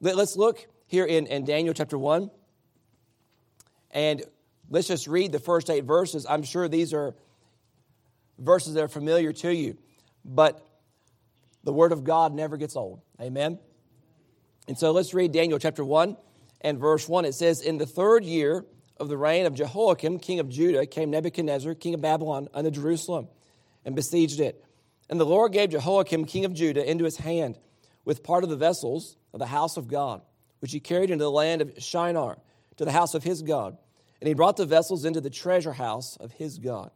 let, us look here in, in Daniel chapter 1. And let's just read the first eight verses. I'm sure these are verses that are familiar to you. But the Word of God never gets old. Amen? And so let's read Daniel chapter 1 and verse 1. It says, In the third year of the reign of Jehoiakim, king of Judah, came Nebuchadnezzar, king of Babylon, unto Jerusalem and besieged it. And the Lord gave Jehoiakim, king of Judah, into his hand with part of the vessels of the house of God, which he carried into the land of Shinar, to the house of his God. And he brought the vessels into the treasure house of his God.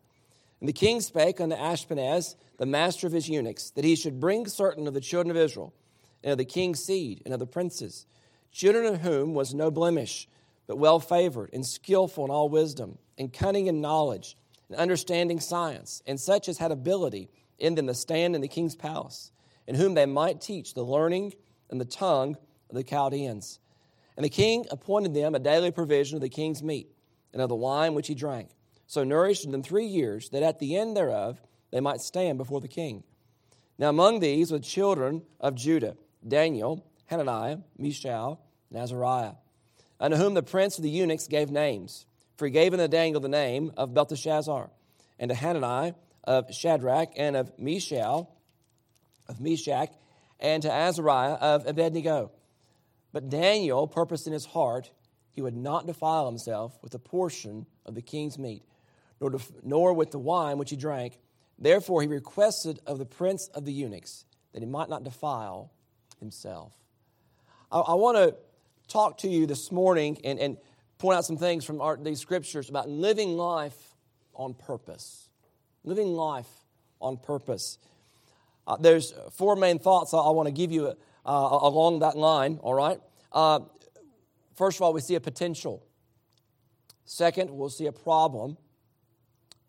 And the king spake unto Ashpenaz, the master of his eunuchs, that he should bring certain of the children of Israel, and of the king's seed, and of the princes, children of whom was no blemish, but well favored, and skillful in all wisdom, and cunning in knowledge, and understanding science, and such as had ability in them to stand in the king's palace, in whom they might teach the learning and the tongue of the Chaldeans. And the king appointed them a daily provision of the king's meat, and of the wine which he drank, so nourished them three years, that at the end thereof they might stand before the king. Now among these were children of Judah, Daniel, Hananiah, Mishael, and Azariah, unto whom the prince of the eunuchs gave names. For he gave unto Daniel the name of Belteshazzar, and to Hananiah of Shadrach, and of Mishael, of Meshach, and to Azariah of Abednego. But Daniel purposed in his heart he would not defile himself with a portion of the king's meat, nor, def- nor with the wine which he drank. Therefore he requested of the prince of the eunuchs that he might not defile himself. I, I want to talk to you this morning and, and point out some things from our, these scriptures about living life on purpose. Living life on purpose. Uh, there's four main thoughts I, I want to give you uh, along that line, all right? Uh, first of all, we see a potential. Second, we'll see a problem.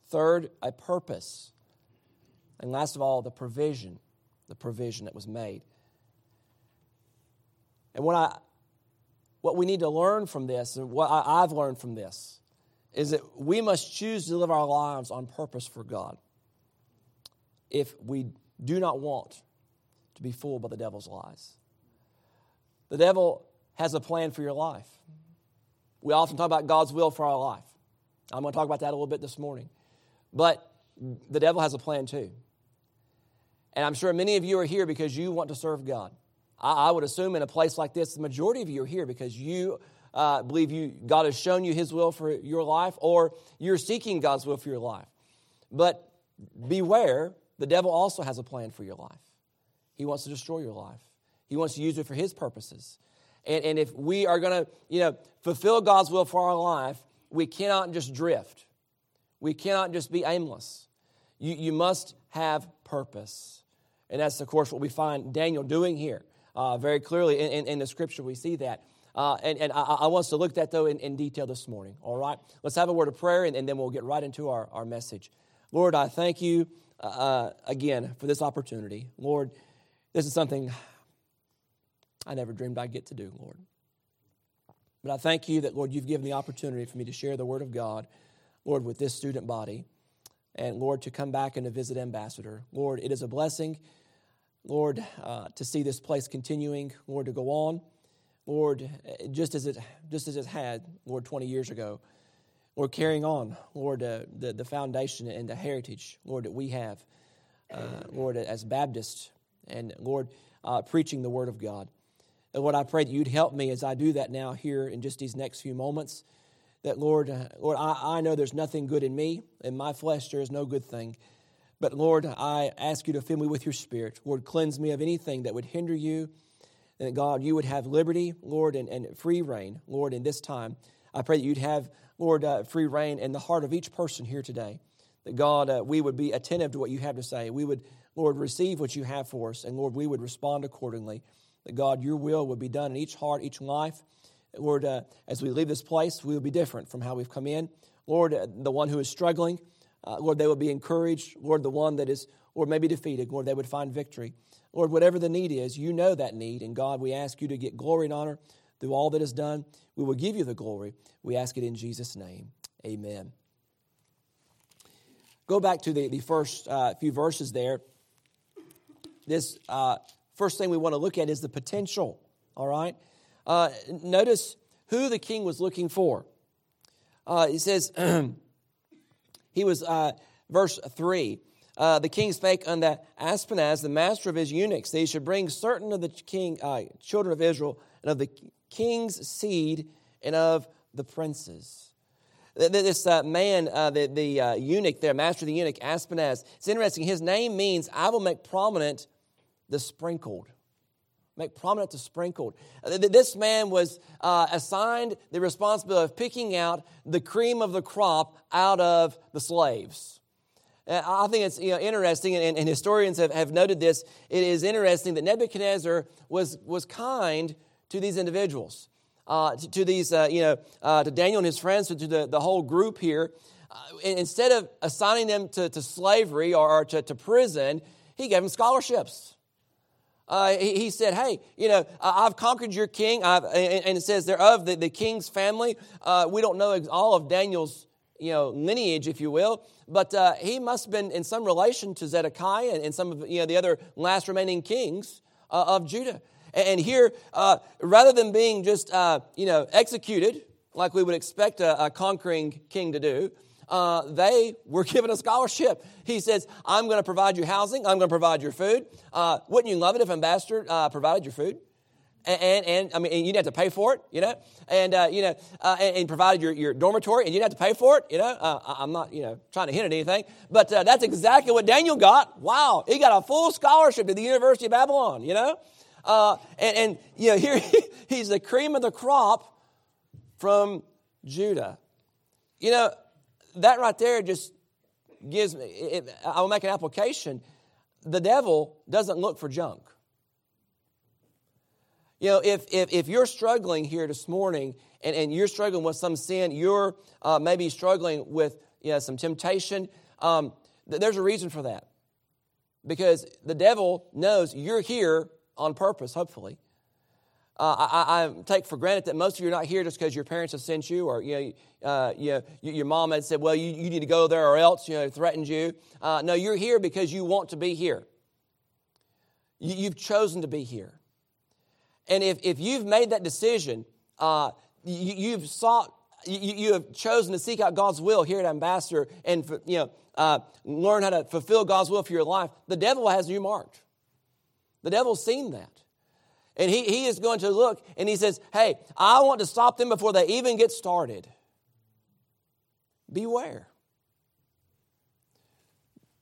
Third, a purpose. And last of all, the provision, the provision that was made. And what I what we need to learn from this, and what I, have learned from this, is that we must choose to live our lives on purpose for God if we do not want to be fooled by the devil's lies. The devil has a plan for your life. We often talk about God's will for our life. I'm going to talk about that a little bit this morning. But the devil has a plan too. And I'm sure many of you are here because you want to serve God. I, I would assume in a place like this, the majority of you are here because you uh, believe you God has shown you His will for your life, or you're seeking God's will for your life. But beware, the devil also has a plan for your life. He wants to destroy your life. He wants to use it for his purposes. And, and if we are going to, you know, fulfill God's will for our life, we cannot just drift. We cannot just be aimless. You, you must have purpose. And that's, of course, what we find Daniel doing here. Uh, very clearly in, in, in, the scripture, we see that. Uh, and and I, I, want us to look at that, though, in, in, detail this morning. All right? Let's have a word of prayer, and, and then we'll get right into our, our message. Lord, I thank you uh, uh, again for this opportunity. Lord, this is something I never dreamed I'd get to do, Lord. But I thank you that, Lord, you've given the opportunity for me to share the Word of God, Lord, with this student body. And, Lord, to come back and to visit Ambassador. Lord, it is a blessing Lord, uh, to see this place continuing, Lord, to go on, Lord, just as it just as it had, Lord, 20 years ago, Lord, carrying on, Lord, uh, the the foundation and the heritage, Lord, that we have, uh, Lord, as Baptists, and Lord, uh, preaching the Word of God. And Lord, I pray that you'd help me as I do that now here in just these next few moments. That Lord, uh, Lord, I, I know there's nothing good in me. In my flesh, there is no good thing. But Lord, I ask you to fill me with your spirit. Lord, cleanse me of anything that would hinder you. And God, you would have liberty, Lord, and, and free reign, Lord, in this time. I pray that you'd have, Lord, uh, free reign in the heart of each person here today. That God, uh, we would be attentive to what you have to say. We would, Lord, receive what you have for us. And Lord, we would respond accordingly. That God, your will would be done in each heart, each life. Lord, uh, as we leave this place, we will be different from how we've come in. Lord, uh, the one who is struggling, uh, Lord, they will be encouraged. Lord, the one that is, or maybe defeated, Lord, they would find victory. Lord, whatever the need is, you know that need. And God, we ask you to get glory and honor through all that is done. We will give you the glory. We ask it in Jesus' name. Amen. Go back to the, the first uh, few verses there. This uh, first thing we want to look at is the potential, all right? Uh, notice who the king was looking for. Uh, he says, he was, uh, verse 3. Uh, the king spake unto Ashpenaz, the master of his eunuchs, that he should bring certain of the king, uh, children of Israel and of the king's seed and of the princes. This uh, man, uh, the, the uh, eunuch there, master of the eunuch, Ashpenaz, it's interesting. His name means, I will make prominent the sprinkled. Make prominent the sprinkled. Uh, this man was uh, assigned the responsibility of picking out the cream of the crop out of the slaves. Uh, I think it's you know, interesting, and, and historians have, have noted this. It is interesting that Nebuchadnezzar was, was kind to these individuals uh, to, to, these, uh, you know, uh, to Daniel and his friends, to the, the whole group here. Uh, instead of assigning them to, to slavery or, or to, to, prison, he gave them scholarships. Uh, he, he, said, Hey, you know, I've conquered your king. I've, and, and, it says they're of the, the king's family. Uh, we don't know all of Daniel's you know, lineage, if you will, but he must have been in some relation to Zedekiah and, and some of you know, the other last remaining kings of Judah. And here, uh, rather than being just, uh, you know, executed like we would expect a, a conquering king to do, uh, they were given a scholarship. He says, I'm going to provide you housing. I'm going to provide your food. Uh, wouldn't you love it if ambassador uh, provided your food? And, and, and, I mean, and you didn't have to pay for it, you know, and uh, you know, uh, and, and, provided your, your dormitory, and you didn't have to pay for it, you know. Uh, I'm not, you know, trying to hint at anything, but that's exactly what Daniel got. Wow, he got a full scholarship to the University of Babylon, you know. Uh, and, and, you know, here he's the cream of the crop from Judah. You know, that right there just gives me, it, I'll make an application. The devil doesn't look for junk. You know, if, if, if you're struggling here this morning and, and you're struggling with some sin, you're uh, maybe struggling with you know, some temptation, um, th- there's a reason for that. Because the devil knows you're here on purpose, hopefully. Uh, I, I, take for granted that most of you are not here just because your parents have sent you, or you know, uh, you know, your mom had said, "Well, you, you need to go there, or else," you know, threatened you. Uh, no, you're here because you want to be here. You, have chosen to be here, and if if you've made that decision, uh, you, have sought, you, you, have chosen to seek out God's will here at Ambassador, and you know, uh, learn how to fulfill God's will for your life. The devil has you marked. The devil's seen that. And he, he is going to look and he says, Hey, I want to stop them before they even get started. Beware.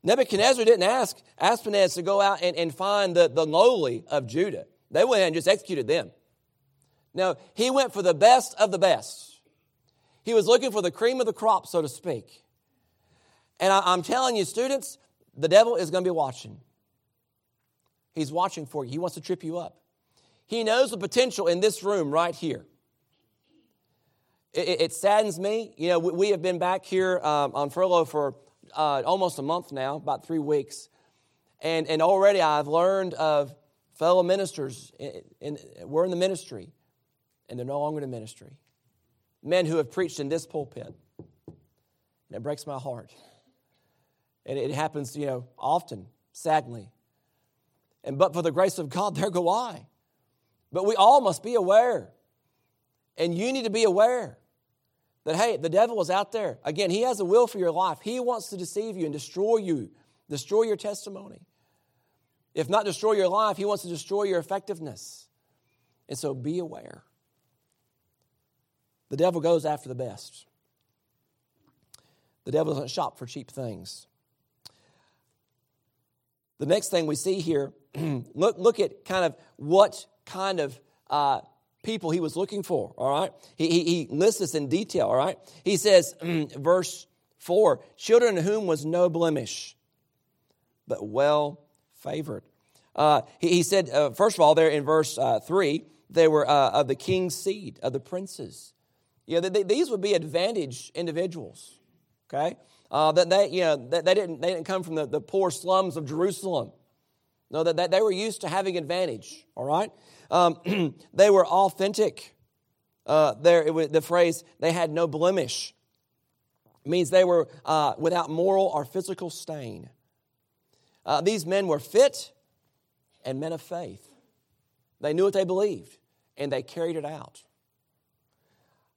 Nebuchadnezzar didn't ask Ashpenaz to go out and, and find the, the lowly of Judah. They went and just executed them. No, he went for the best of the best. He was looking for the cream of the crop, so to speak. And I, I'm telling you, students, the devil is going to be watching. He's watching for you. He wants to trip you up. He knows the potential in this room right here. It, it saddens me. You know, we, we have been back here um, on furlough for uh, almost a month now, about three weeks. And, and already I've learned of fellow ministers, in, we're in the ministry, and they're no longer in the ministry. Men who have preached in this pulpit. And it breaks my heart. And it happens, you know, often, sadly. And but for the grace of God, there go I. But we all must be aware. And you need to be aware that, hey, the devil is out there. Again, he has a will for your life. He wants to deceive you and destroy you, destroy your testimony. If not destroy your life, he wants to destroy your effectiveness. And so be aware. The devil goes after the best. The devil doesn't shop for cheap things. The next thing we see here look, look at kind of what kind of uh, people he was looking for, all right? He, he, he lists this in detail, all right? He says, verse 4 children whom was no blemish, but well favored. Uh, he, he, said, uh, first of all, there in verse uh, 3, they were uh, of the king's seed, of the princes. You know, they, these would be advantaged individuals, okay? Uh, that they, you know, that they, didn't, they didn't come from the, the poor slums of Jerusalem. No, that, that they were used to having advantage, all right? Um, they were authentic. Uh, there, was, the phrase, they had no blemish, means they were uh, without moral or physical stain. Uh, these men were fit and men of faith. They knew what they believed, and they carried it out.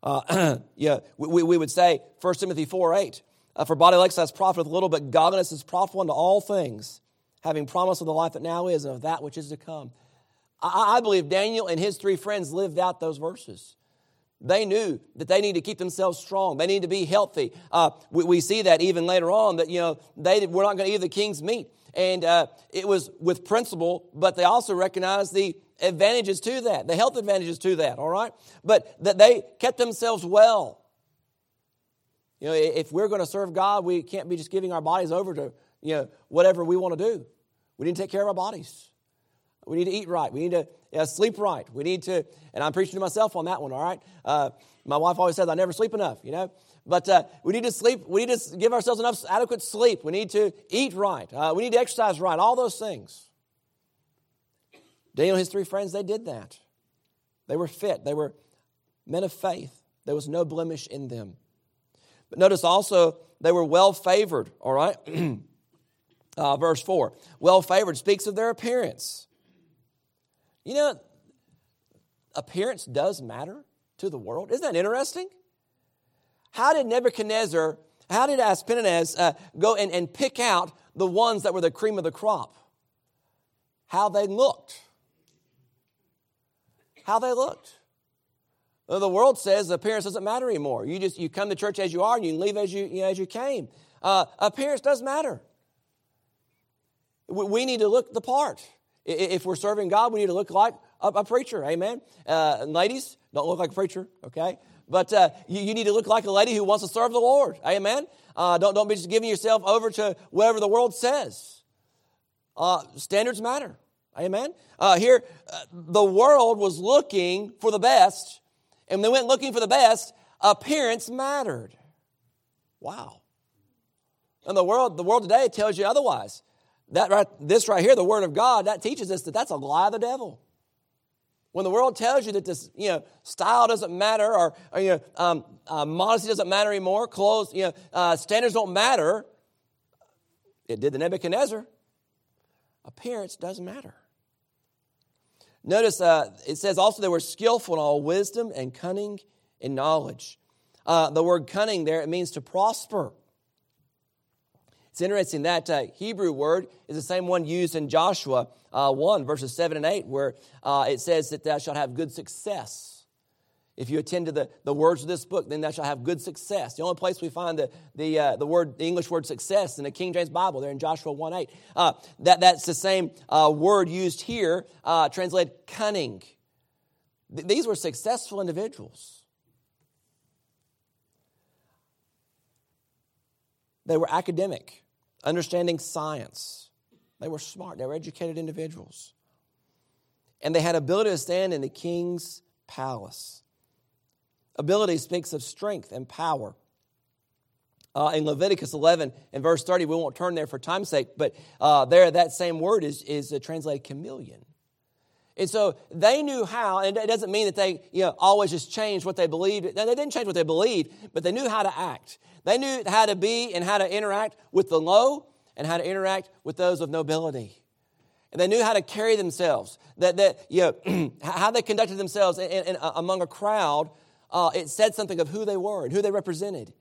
Uh, yeah, we, we would say 1 Timothy 4 8, uh, for bodily exercise profiteth little, but godliness is profitable unto all things, having promise of the life that now is and of that which is to come. I, I believe Daniel and his three friends lived out those verses. They knew that they need to keep themselves strong. They need to be healthy. Uh, we, we, see that even later on that, you know, they were not going to eat the king's meat. And uh, it was with principle, but they also recognized the advantages to that, the health advantages to that, all right? But that they kept themselves well. You know, if we're going to serve God, we can't be just giving our bodies over to, you know, whatever we want to do. We need to take care of our bodies. We need to eat right. We need to uh, sleep right. We need to, and I'm preaching to myself on that one, all right? Uh, my wife always says I never sleep enough, you know? But uh, we need to sleep. We need to give ourselves enough adequate sleep. We need to eat right. Uh, we need to exercise right. All those things. Daniel and his three friends, they did that. They were fit. They were men of faith. There was no blemish in them. But notice also, they were well favored, all right? uh, verse 4. Well favored speaks of their appearance. You know, appearance does matter to the world. Isn't that interesting? How did Nebuchadnezzar, how did Ashpenaz uh, go and, and pick out the ones that were the cream of the crop? How they looked. How they looked. Well, the world says appearance doesn't matter anymore. You just you come to church as you are and you leave as you, you know, as you came. Uh, appearance does matter. We, need to look the part. If we're serving God, we need to look like a, a preacher. Amen. Uh, ladies, don't look like a preacher, okay? But uh, you, you, need to look like a lady who wants to serve the Lord. Amen. Uh, don't, don't be just giving yourself over to whatever the world says. Uh, standards matter. Amen. Uh, here, uh, the world was looking for the best, and when they went looking for the best, appearance mattered. Wow. And the world, the world today tells you otherwise. That right, this right here, the Word of God, that teaches us that that's a lie of the devil. When the world tells you that this, you know, style doesn't matter or, or you know, um, uh, modesty doesn't matter anymore, clothes, you know, uh, standards don't matter, it did the Nebuchadnezzar. Appearance doesn't matter. Notice uh, it says also they were skillful in all wisdom and cunning in knowledge. Uh, the word cunning there, it means to prosper. It's interesting that uh, Hebrew word is the same one used in Joshua uh, 1, verses 7 and 8, where uh, it says that thou shalt have good success. If you attend to the, the words of this book, then thou shalt have good success. The only place we find the, the, uh, the word, the English word success in the King James Bible, there in Joshua 1 8. Uh, that, that's the same uh, word used here, translated cunning. Th- these were successful individuals. They were academic understanding science. They were smart, they were educated individuals. And they had ability to stand in the king's palace. Ability speaks of strength and power. Uh, in Leviticus 11 and verse 30, we won't turn there for time's sake, but uh, there that same word is, is uh, translated chameleon. And so they knew how, and it doesn't mean that they you know, always just changed what they believed. They didn't change what they believed, but they knew how to act. They knew how to be and how to interact with the low and how to interact with those of nobility. And they knew how to carry themselves, that, that you know, how they conducted themselves in, in, in, uh, among a crowd. Uh, it said something of who they were and who they represented.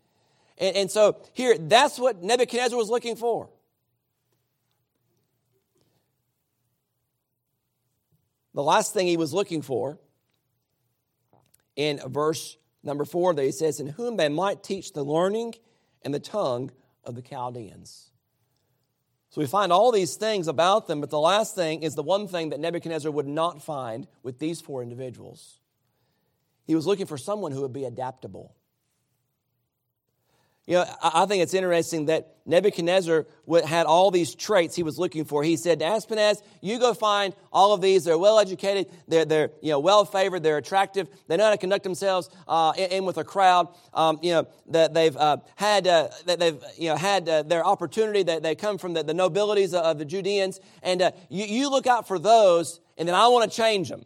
And, and so here, that's what Nebuchadnezzar was looking for. The last thing he was looking for in verse number four, there he says, In whom they might teach the learning and the tongue of the Chaldeans. So we find all these things about them, but the last thing is the one thing that Nebuchadnezzar would not find with these four individuals. He was looking for someone who would be adaptable. You know, I think it's interesting that Nebuchadnezzar had all these traits he was looking for. He said to Ashpenaz, you go find all of these. They're well educated. They're, they're you know, well favored. They're attractive. They know how to conduct themselves uh, in, in, with a crowd. Um, you know, that they've uh, had, uh, that they've, you know, had uh, their opportunity. That they come from the, the nobilities of the Judeans. And uh, you, you look out for those, and then I want to change them.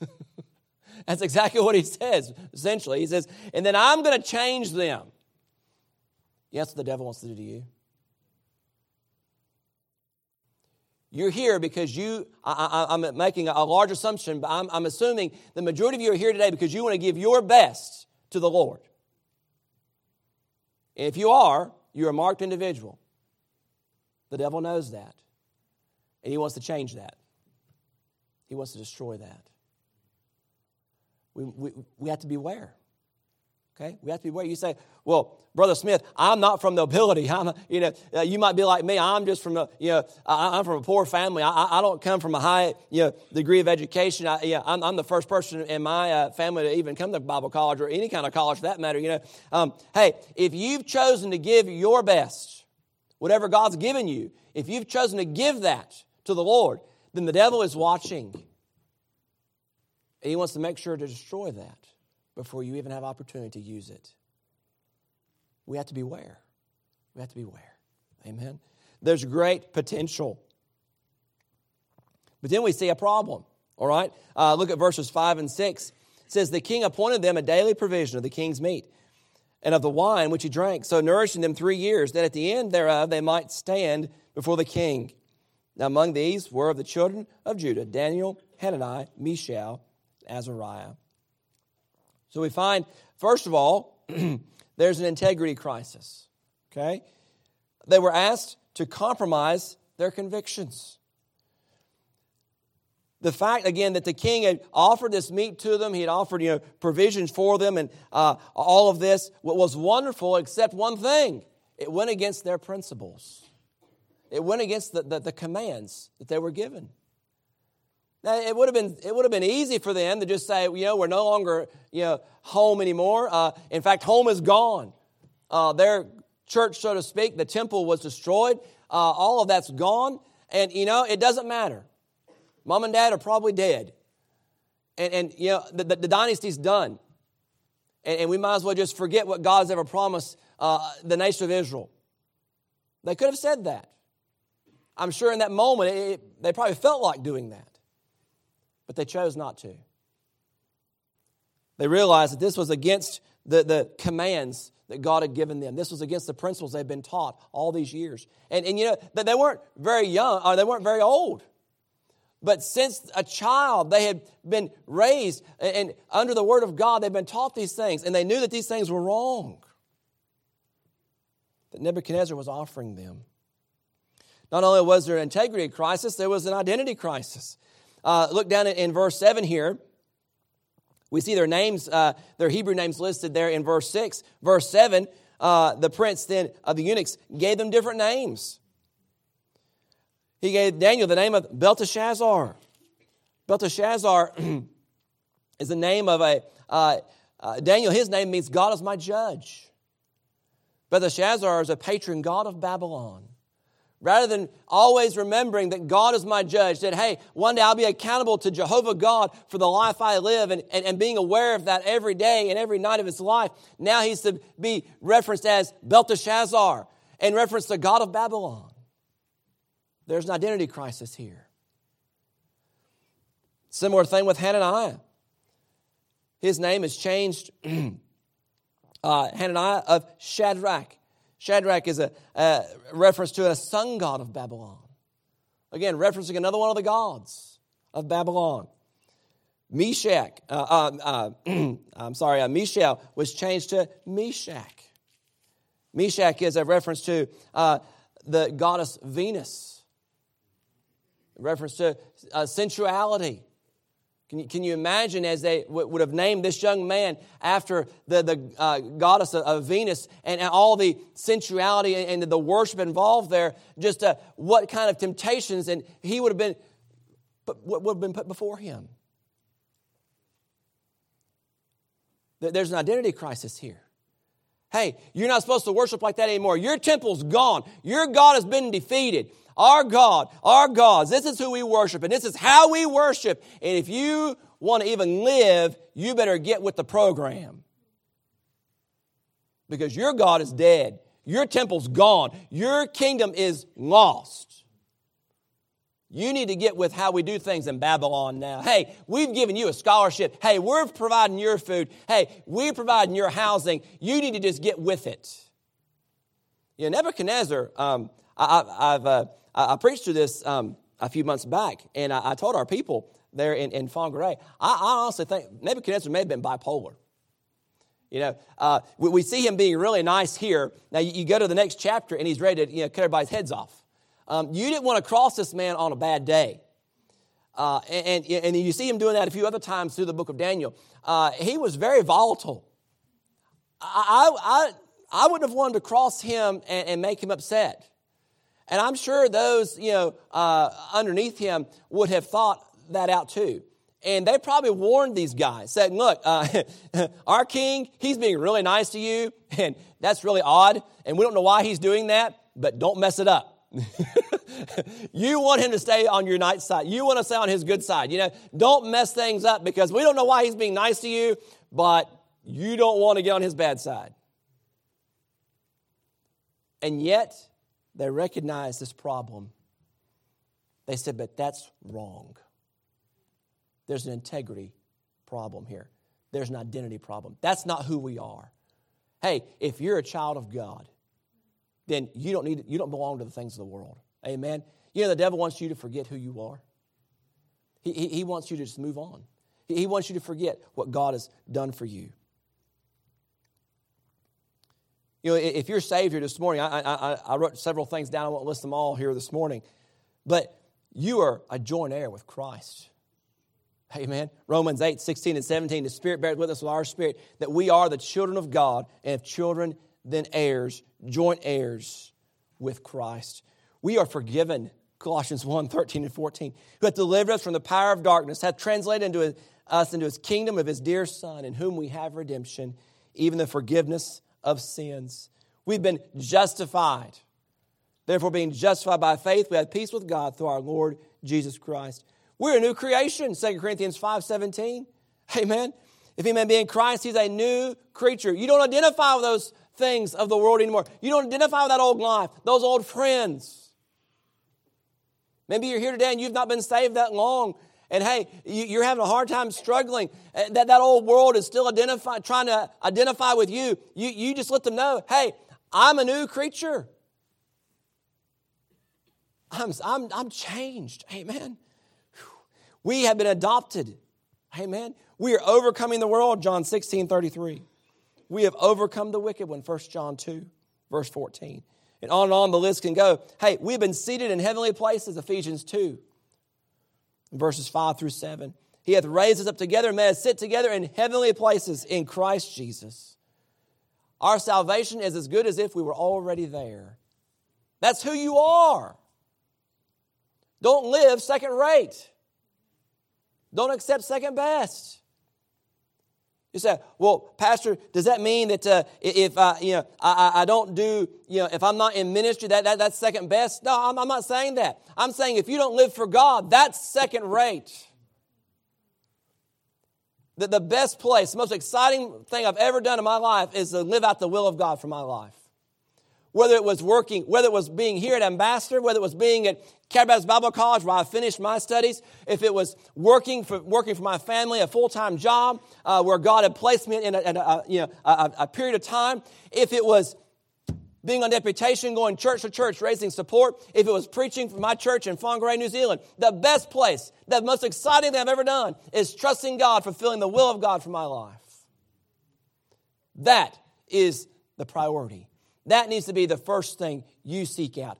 That's exactly what he says, essentially. He says, and then I'm going to change them. Yes, what the devil wants to do to you. you're here because you, I, am making a large assumption, but I'm, I'm assuming the majority of you are here today because you want to give your best to the Lord. And if you are, you're a marked individual. The devil knows that. And he wants to change that, he wants to destroy that. We, we, we have to beware. Okay, we have to be aware. You say, "Well, Brother Smith, I'm not from the ability. I'm, you know, uh, you might be like me. I'm just from a, you know, I, am from a poor family. I, I, don't come from a high, you know, degree of education. I, I'm the first person in my uh, family to even come to Bible college or any kind of college for that matter. You know, um, hey, if you've chosen to give your best, whatever God's given you, if you've chosen to give that to the Lord, then the devil is watching, and he wants to make sure to destroy that before you even have opportunity to use it. We have to beware. We have to beware. Amen. There's great potential. But then we see a problem. All right? Uh, look at verses 5 and 6. It says, The king appointed them a daily provision of the king's meat and of the wine which he drank, so nourishing them three years, that at the end thereof they might stand before the king. Now among these were of the children of Judah Daniel, Hananiah, Mishael, Azariah. So we find, first of all, there's an integrity crisis. Okay? They were asked to compromise their convictions. The fact, again, that the king had offered this meat to them, he had offered you know, provisions for them, and uh, all of this was wonderful, except one thing it went against their principles, it went against the, the, the commands that they were given. Now, it would have been it would have been easy for them to just say, you know, we're no longer you know home anymore. Uh, in fact, home is gone. Uh, their church, so to speak, the temple was destroyed. Uh, all of that's gone, and you know it doesn't matter. Mom and dad are probably dead, and and you know the, the, the dynasty's done, and, and, we might as well just forget what God's ever promised uh, the nation of Israel. They could have said that. I'm sure in that moment it, they probably felt like doing that but they chose not to. They realized that this was against the, the commands that God had given them. This was against the principles they'd been taught all these years. And, and you know, that they weren't very young, or they weren't very old. But since a child, they had been raised and, and under the Word of God, they've been taught these things, and they knew that these things were wrong. That Nebuchadnezzar was offering them. Not only was there an integrity crisis, there was an identity crisis. Uh, look down in, verse 7 here. We see their names, uh, their Hebrew names listed there in verse 6. Verse 7, uh, the prince then of the eunuchs gave them different names. He gave Daniel the name of Belteshazzar. Belteshazzar is the name of a, uh, uh, Daniel, his name means God is my judge. Belteshazzar is a patron god of Babylon rather than always remembering that God is my judge, that, hey, one day I'll be accountable to Jehovah God for the life I live and, and, and, being aware of that every day and every night of his life. Now he's to be referenced as Belteshazzar in reference to God of Babylon. There's an identity crisis here. Similar thing with Hananiah. His name is changed, uh, Hananiah of Shadrach. Shadrach is a, a reference to a sun god of Babylon. Again, referencing another one of the gods of Babylon. Meshach, uh, uh, uh, I'm sorry, uh, was changed to Meshach. Meshach is a reference to uh, the goddess Venus, reference to uh, sensuality. Can you, can you imagine as they w- would have named this young man after the, the uh, goddess of, of Venus and, and, all the sensuality and, and the worship involved there, just uh, what kind of temptations and he would have been, what would have been put before him? There's an identity crisis here. Hey, you're not supposed to worship like that anymore. Your temple's gone. Your God has been defeated. Our God, our gods, this is who we worship and this is how we worship. And if you want to even live, you better get with the program. Because your God is dead. Your temple's gone. Your kingdom is lost. You need to get with how we do things in Babylon now. Hey, we've given you a scholarship. Hey, we're providing your food. Hey, we're providing your housing. You need to just get with it. You know, Nebuchadnezzar, um, I, have uh, I, I preached to this um, a few months back, and I, I told our people there in, in Whangarei, I, I honestly think Nebuchadnezzar may have been bipolar. You know, uh, we, we, see him being really nice here. Now, you, you, go to the next chapter, and he's ready to you know, cut everybody's heads off. Um, you didn't want to cross this man on a bad day. Uh, and, and, and, you see him doing that a few other times through the book of Daniel. Uh, he was very volatile. I, I, I wouldn't have wanted to cross him and, and make him upset. And I'm sure those, you know, uh, underneath him would have thought that out too. And they probably warned these guys, said, look, uh, our king, he's being really nice to you, and that's really odd, and we don't know why he's doing that, but don't mess it up. you want him to stay on your night side. You want to stay on his good side. You know, don't mess things up because we don't know why he's being nice to you, but you don't want to get on his bad side. And yet, they recognized this problem. They said, but that's wrong. There's an integrity problem here, there's an identity problem. That's not who we are. Hey, if you're a child of God, then you don't need you don't belong to the things of the world. Amen. You know the devil wants you to forget who you are. He, he, he wants you to just move on. He, he wants you to forget what God has done for you. You know, if you're saved here this morning, I, I, I wrote several things down. I won't list them all here this morning. But you are a joint heir with Christ. Amen. Romans 8, 16 and 17. The Spirit bears with us with our spirit that we are the children of God, and if children, then heirs, joint heirs with Christ. We are forgiven, Colossians 1, 13 and 14, who hath delivered us from the power of darkness, hath translated into us into his kingdom of his dear Son, in whom we have redemption, even the forgiveness of sins. We've been justified. Therefore, being justified by faith, we have peace with God through our Lord Jesus Christ. We're a new creation, 2 Corinthians 5 17. Amen. If any man be in Christ, he's a new creature. You don't identify with those things of the world anymore. You don't identify with that old life, those old friends. Maybe you're here today and you've not been saved that long and hey, you're having a hard time struggling, uh, that, that old world is still identify, trying to identify with you. you, you just let them know, hey, I'm a new creature. I'm, I'm, I'm changed. Amen. We have been adopted. Amen. We are overcoming the world, John 16, 33. We have overcome the wicked one, 1 John 2, verse 14. And on and on the list can go. Hey, we've been seated in heavenly places, Ephesians 2, verses 5 through 7. He hath raised us up together and made us sit together in heavenly places in Christ Jesus. Our salvation is as good as if we were already there. That's who you are. Don't live second rate. Don't accept second best. You say, well, Pastor, does that mean that uh, if I, you know, I, I don't do, you know, if I'm not in ministry, that, that that's second best? No, I'm, I'm not saying that. I'm saying if you don't live for God, that's second rate. The, the best place, the most exciting thing I've ever done in my life is to live out the will of God for my life whether it was working, whether it was being here at Ambassador, whether it was being at Calvary Bible College where I finished my studies, if it was working for, working for my family, a full-time job uh, where God had placed me in, a, a, you know, a, a period of time, if it was being on deputation, going church to church, raising support, if it was preaching for my church in Whangarei, New Zealand, the best place, the most exciting thing I've ever done is trusting God, fulfilling the will of God for my life. That is the priority. That needs to be the first thing you seek out.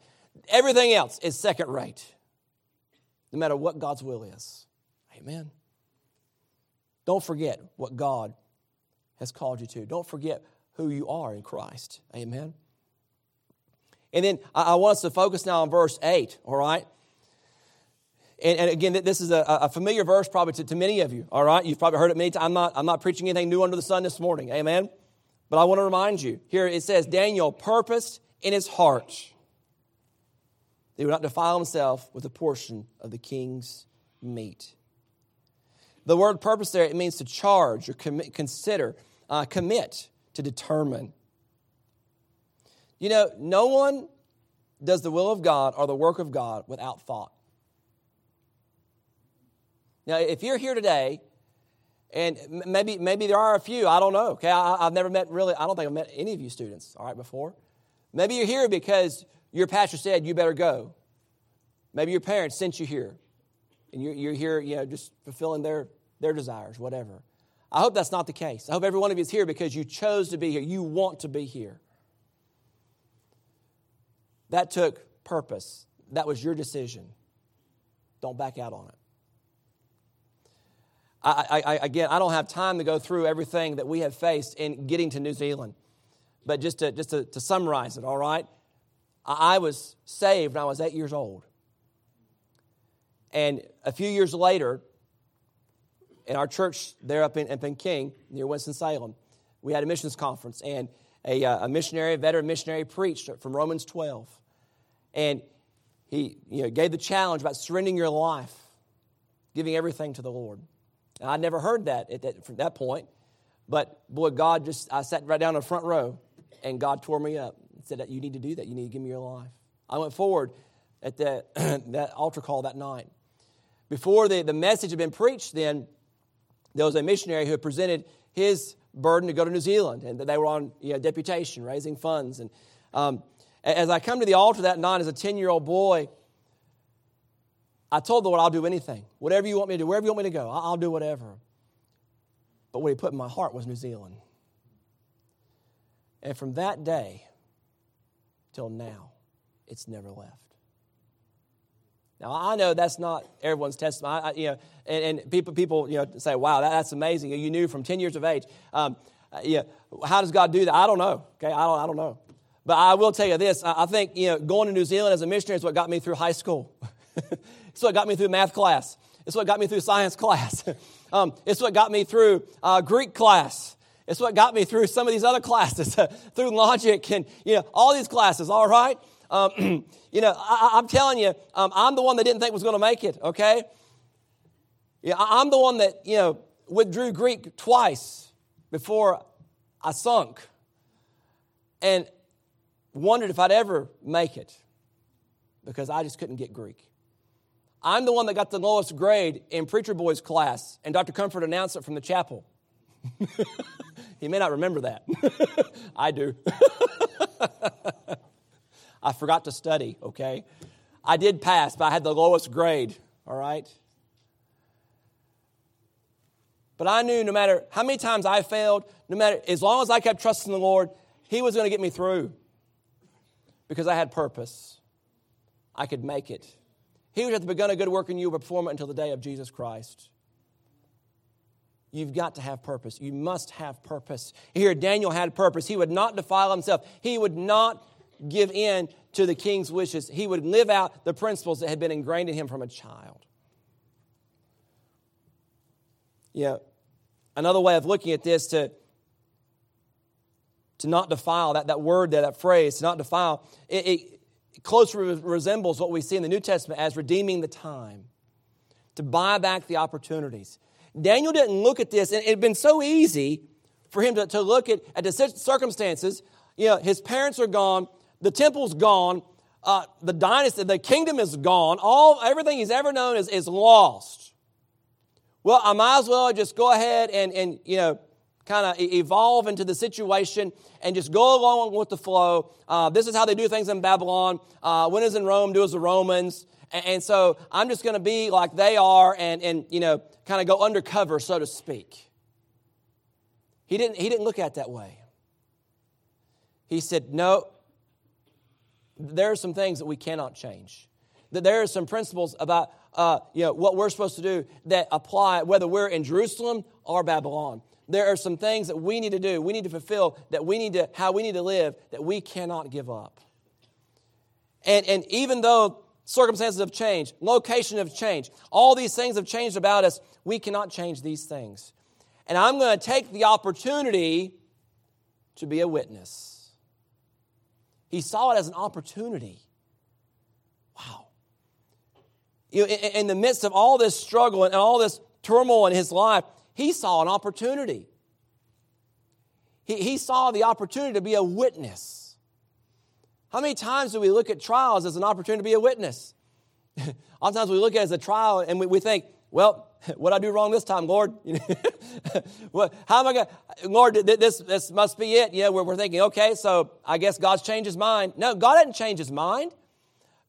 Everything else is second rate, no matter what God's will is. Amen. Don't forget what God has called you to. Don't forget who you are in Christ. Amen. And then I want us to focus now on verse 8, all right? And, and again, this is a, a familiar verse probably to, to, many of you, all right? You've probably heard it many times. I'm not, I'm not preaching anything new under the sun this morning. Amen. But I want to remind you here it says, Daniel purposed in his heart that he would not defile himself with a portion of the king's meat. The word purpose there, it means to charge or commit, consider, uh, commit, to determine. You know, no one does the will of God or the work of God without thought. Now, if you're here today and maybe, maybe there are a few, I don't know. Okay, I, have never met really, I don't think I've met any of you students, all right, before. Maybe you're here because your pastor said you better go. Maybe your parents sent you here, and you're, you're here, you know, just fulfilling their, their desires, whatever. I hope that's not the case. I hope every one of you is here because you chose to be here. You want to be here. That took purpose. That was your decision. Don't back out on it. I, I, again, I don't have time to go through everything that we have faced in getting to New Zealand. But just to, just to, to summarize it, all right? I, I was saved when I was eight years old. And a few years later, in our church there up in, up in near Winston-Salem, we had a missions conference, and a, uh, a missionary, a veteran missionary, preached from Romans 12. And he you know, gave the challenge about surrendering your life, giving everything to the Lord. And I'd never heard that at that, from that point. But boy, God just, I sat right down in the front row and God tore me up and said, You need to do that. You need to give me your life. I went forward at the, that altar call that night. Before the, the message had been preached, then there was a missionary who had presented his burden to go to New Zealand, and they were on you know, deputation, raising funds. And um, as I come to the altar that night as a 10 year old boy, I told the Lord, I'll do anything. Whatever you want me to do, wherever you want me to go, I'll do whatever. But what He put in my heart was New Zealand. And from that day till now, it's never left. Now I know that's not everyone's testimony. I, you know, and, and, people people you know say, "Wow, that, that's amazing." You knew from ten years of age. Um, yeah, how does God do that? I don't know. Okay, I don't. I don't know. But I will tell you this: I think you know going to New Zealand as a missionary is what got me through high school. it's what got me through math class. It's what got me through science class. um, it's what got me through uh, Greek class. It's what got me through some of these other classes, through logic and you know all these classes. All right, um, you know I, am telling you, um, I'm the one that didn't think was going to make it. Okay, yeah, I'm the one that you know withdrew Greek twice before I sunk, and wondered if I'd ever make it because I just couldn't get Greek. I'm the one that got the lowest grade in Preacher Boy's class, and Dr. Comfort announced it from the chapel. he may not remember that. I do. I forgot to study, okay? I did pass, but I had the lowest grade, all right? But I knew no matter how many times I failed, no matter as long as I kept trusting the Lord, He was going to get me through because I had purpose. I could make it. He which hath begun a good work in you will perform it until the day of Jesus Christ. You've got to have purpose. You must have purpose. Here, Daniel had purpose. He would not defile himself, he would not give in to the king's wishes. He would live out the principles that had been ingrained in him from a child. Yeah. Another way of looking at this to, to not defile, that, that word, that, that phrase, to not defile, it, it closely resembles what we see in the New Testament as redeeming the time, to buy back the opportunities. Daniel didn't look at this, and it had been so easy for him to, to look at, at the circumstances. You know, his parents are gone, the temple's gone, uh, the dynasty, the kingdom is gone, all everything he's ever known is, is lost. Well, I might as well just go ahead and, and you know, kind of evolve into the situation and just go along with the flow. Uh, this is how they do things in Babylon. Uh, when is in Rome, do as the Romans. And, and so I'm just going to be like they are and, and you know, kind of go undercover, so to speak. He didn't, he didn't look at it that way. He said, no, there are some things that we cannot change. That there are some principles about uh, you know, what we're supposed to do that apply whether we're in Jerusalem or Babylon there are some things that we need to do, we need to fulfill, that we need to, how we need to live, that we cannot give up. And, and even though circumstances have changed, location have changed, all these things have changed about us, we cannot change these things. And I'm going to take the opportunity to be a witness. He saw it as an opportunity. Wow. You know, in, in the midst of all this struggle and all this turmoil in his life, he saw an opportunity. He, he saw the opportunity to be a witness. How many times do we look at trials as an opportunity to be a witness? Oftentimes we look at it as a trial and we, we think, well, what I do wrong this time, Lord? well, how am I going to, Lord, this, this must be it. Yeah, we're, we're thinking, okay, so I guess God's changed his mind. No, God didn't change his mind.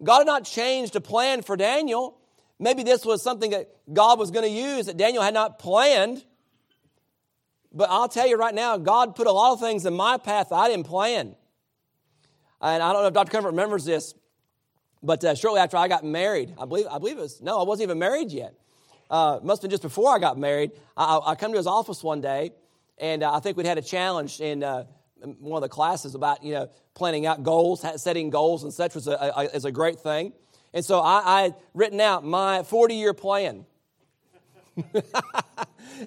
God had not changed a plan for Daniel. Maybe this was something that God was going to use that Daniel had not planned. But I'll tell you right now, God put a lot of things in my path I didn't plan. And I don't know if Dr. Comfort remembers this, but uh, shortly after I got married, I believe, I believe it was, no, I wasn't even married yet. Uh, must have been just before I got married. I, I come to his office one day, and uh, I think we'd had a challenge in uh, one of the classes about, you know, planning out goals, setting goals and such was a, a, is a great thing. And so I, I had written out my 40 year plan.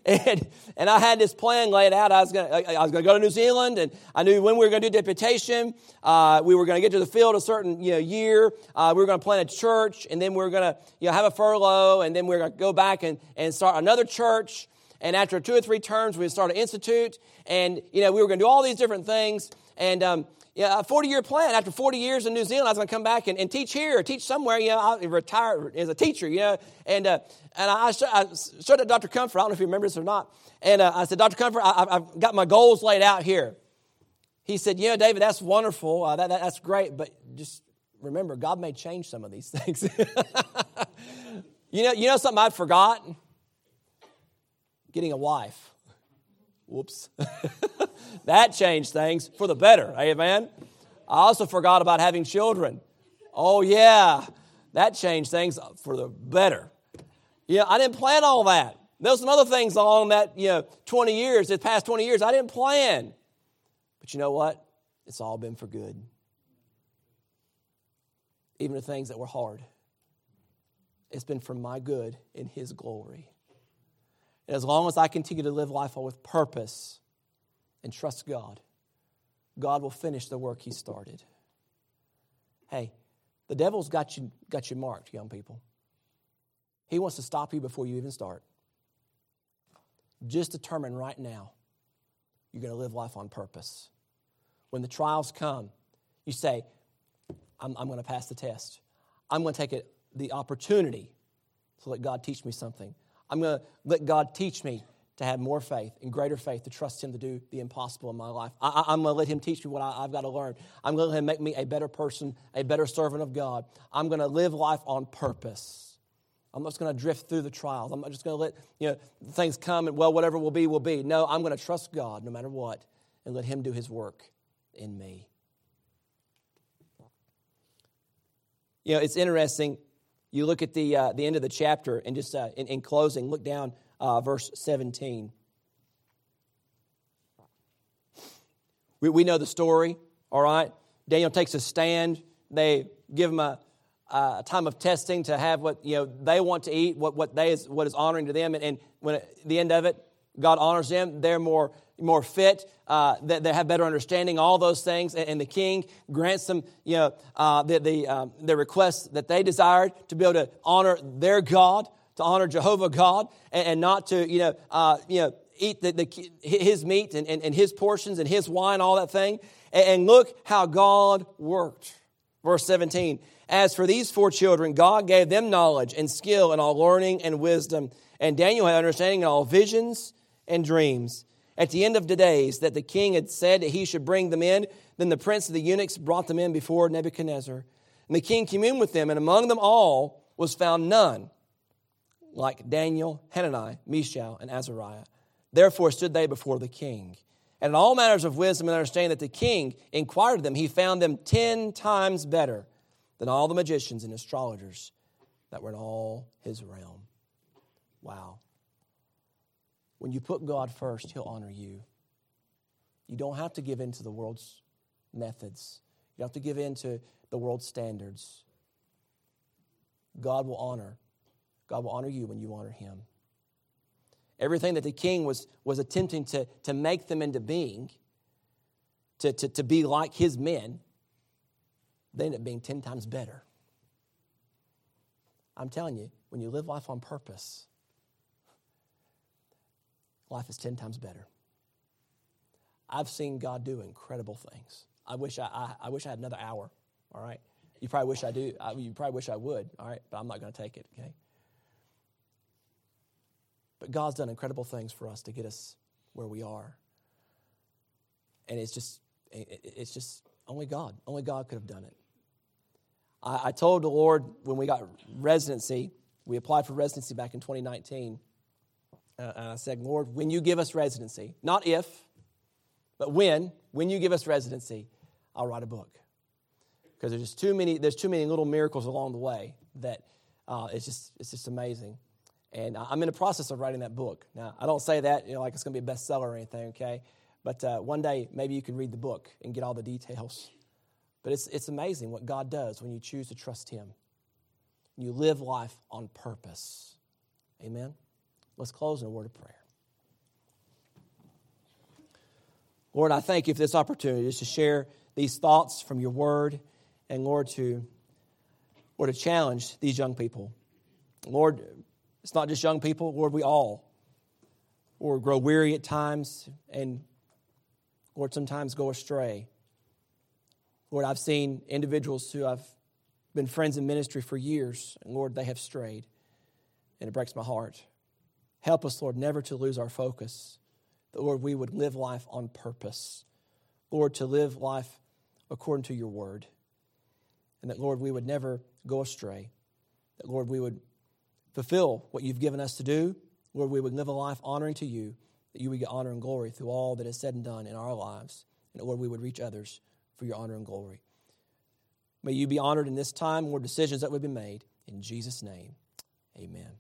and, and I had this plan laid out. I was going to go to New Zealand, and I knew when we were going to do deputation. Uh, we were going to get to the field a certain you know, year. Uh, we were going to plant a church, and then we were going to you know, have a furlough, and then we were going to go back and, and start another church. And after two or three terms, we would start an institute, and you know we were going to do all these different things. And um, yeah, a 40 year plan. After 40 years in New Zealand, I was going to come back and, and teach here, or teach somewhere. You know, I retire as a teacher, you know. And, uh, and I, I showed it Dr. Comfort. I don't know if you remember this or not. And uh, I said, Dr. Comfort, I, have got my goals laid out here. He said, You know, David, that's wonderful. Uh, that, that, that's great. But just remember, God may change some of these things. you, know, you know something I forgot? Getting a wife. Whoops. that changed things for the better. Eh, Amen. I also forgot about having children. Oh, yeah. That changed things for the better. Yeah, I didn't plan all that. There was some other things along that, you know, 20 years, the past 20 years, I didn't plan. But you know what? It's all been for good. Even the things that were hard. It's been for my good in His glory. And as long as I continue to live life with purpose and trust God, God will finish the work He started. Hey, the devil's got you, got you marked, young people. He wants to stop you before you even start. Just determine right now you're going to live life on purpose. When the trials come, you say, I'm, I'm going to pass the test. I'm going to take it, the opportunity to let God teach me something. I'm going to let God teach me to have more faith and greater faith to trust Him to do the impossible in my life. I, am going to let Him teach me what I, have got to learn. I'm going to let Him make me a better person, a better servant of God. I'm going to live life on purpose. I'm not just going to drift through the trials. I'm not just going to let you know things come and well, whatever will be, will be. No, I'm going to trust God no matter what and let Him do His work in me. You know, it's interesting you look at the, uh, the end of the chapter and just uh, in, in, closing, look down uh, verse 17. We, we know the story, all right? Daniel takes a stand. They give him a, a time of testing to have what you know they want to eat, what, what, they is, what is honoring to them. And, and when the end of it, God honors them. They're more more fit, uh, that they have better understanding, all those things. And, and the king grants them, you know, uh, the, the, um, the requests that they desired to be able to honor their God, to honor Jehovah God, and, and not to, you know, uh, you know, eat the, the, his meat and, and, and, his portions and his wine, all that thing. And, and look how God worked. Verse 17. As for these four children, God gave them knowledge and skill and all learning and wisdom. And Daniel had understanding in all visions and dreams at the end of the days that the king had said that he should bring them in. Then the prince of the eunuchs brought them in before Nebuchadnezzar. And the king communed with them, and among them all was found none like Daniel, Hananiah, Mishael, and Azariah. Therefore stood they before the king. And in all matters of wisdom and understanding that the king inquired of them, he found them ten times better than all the magicians and astrologers that were in all his realm. Wow. When you put God first, He'll honor you. You don't have to give in to the world's methods, you don't have to give in to the world's standards. God will honor. God will honor you when you honor Him. Everything that the king was, was attempting to, to make them into being, to, to, to be like his men, they end up being 10 times better. I'm telling you, when you live life on purpose, life is 10 times better. I've seen God do incredible things. I wish I, I, I wish I had another hour, all right? You probably wish I do. I, you probably wish I would, all right? But I'm not going to take it, okay? But God's done incredible things for us to get us where we are. And it's just, it's just only God. Only God could have done it. I, I told the Lord when we got residency, we applied for residency back in 2019. Uh, and I said, Lord, when you give us residency, not if, but when, when you give us residency, I'll write a book. Because there's just too many, there's too many little miracles along the way that uh, it's, just, it's just amazing. And I'm in the process of writing that book. Now, I don't say that you know, like it's going to be a bestseller or anything, okay? But uh, one day, maybe you can read the book and get all the details. But it's, it's amazing what God does when you choose to trust Him. You live life on purpose. Amen? Let's close in a word of prayer. Lord, I thank you for this opportunity just to share these thoughts from your word and, Lord, to, Lord, to challenge these young people. Lord, it's not just young people, Lord, we all, Lord, grow weary at times and, Lord, sometimes go astray. Lord, I've seen individuals who I've been friends in ministry for years, and Lord, they have strayed, and it breaks my heart. Help us, Lord, never to lose our focus. That, Lord, we would live life on purpose. Lord, to live life according to your word. And that, Lord, we would never go astray. That, Lord, we would fulfill what you've given us to do. Lord, we would live a life honoring to you, that you would get honor and glory through all that is said and done in our lives. And, Lord, we would reach others for your honor and glory. May you be honored in this time, Lord, decisions that would be made. In Jesus' name, amen.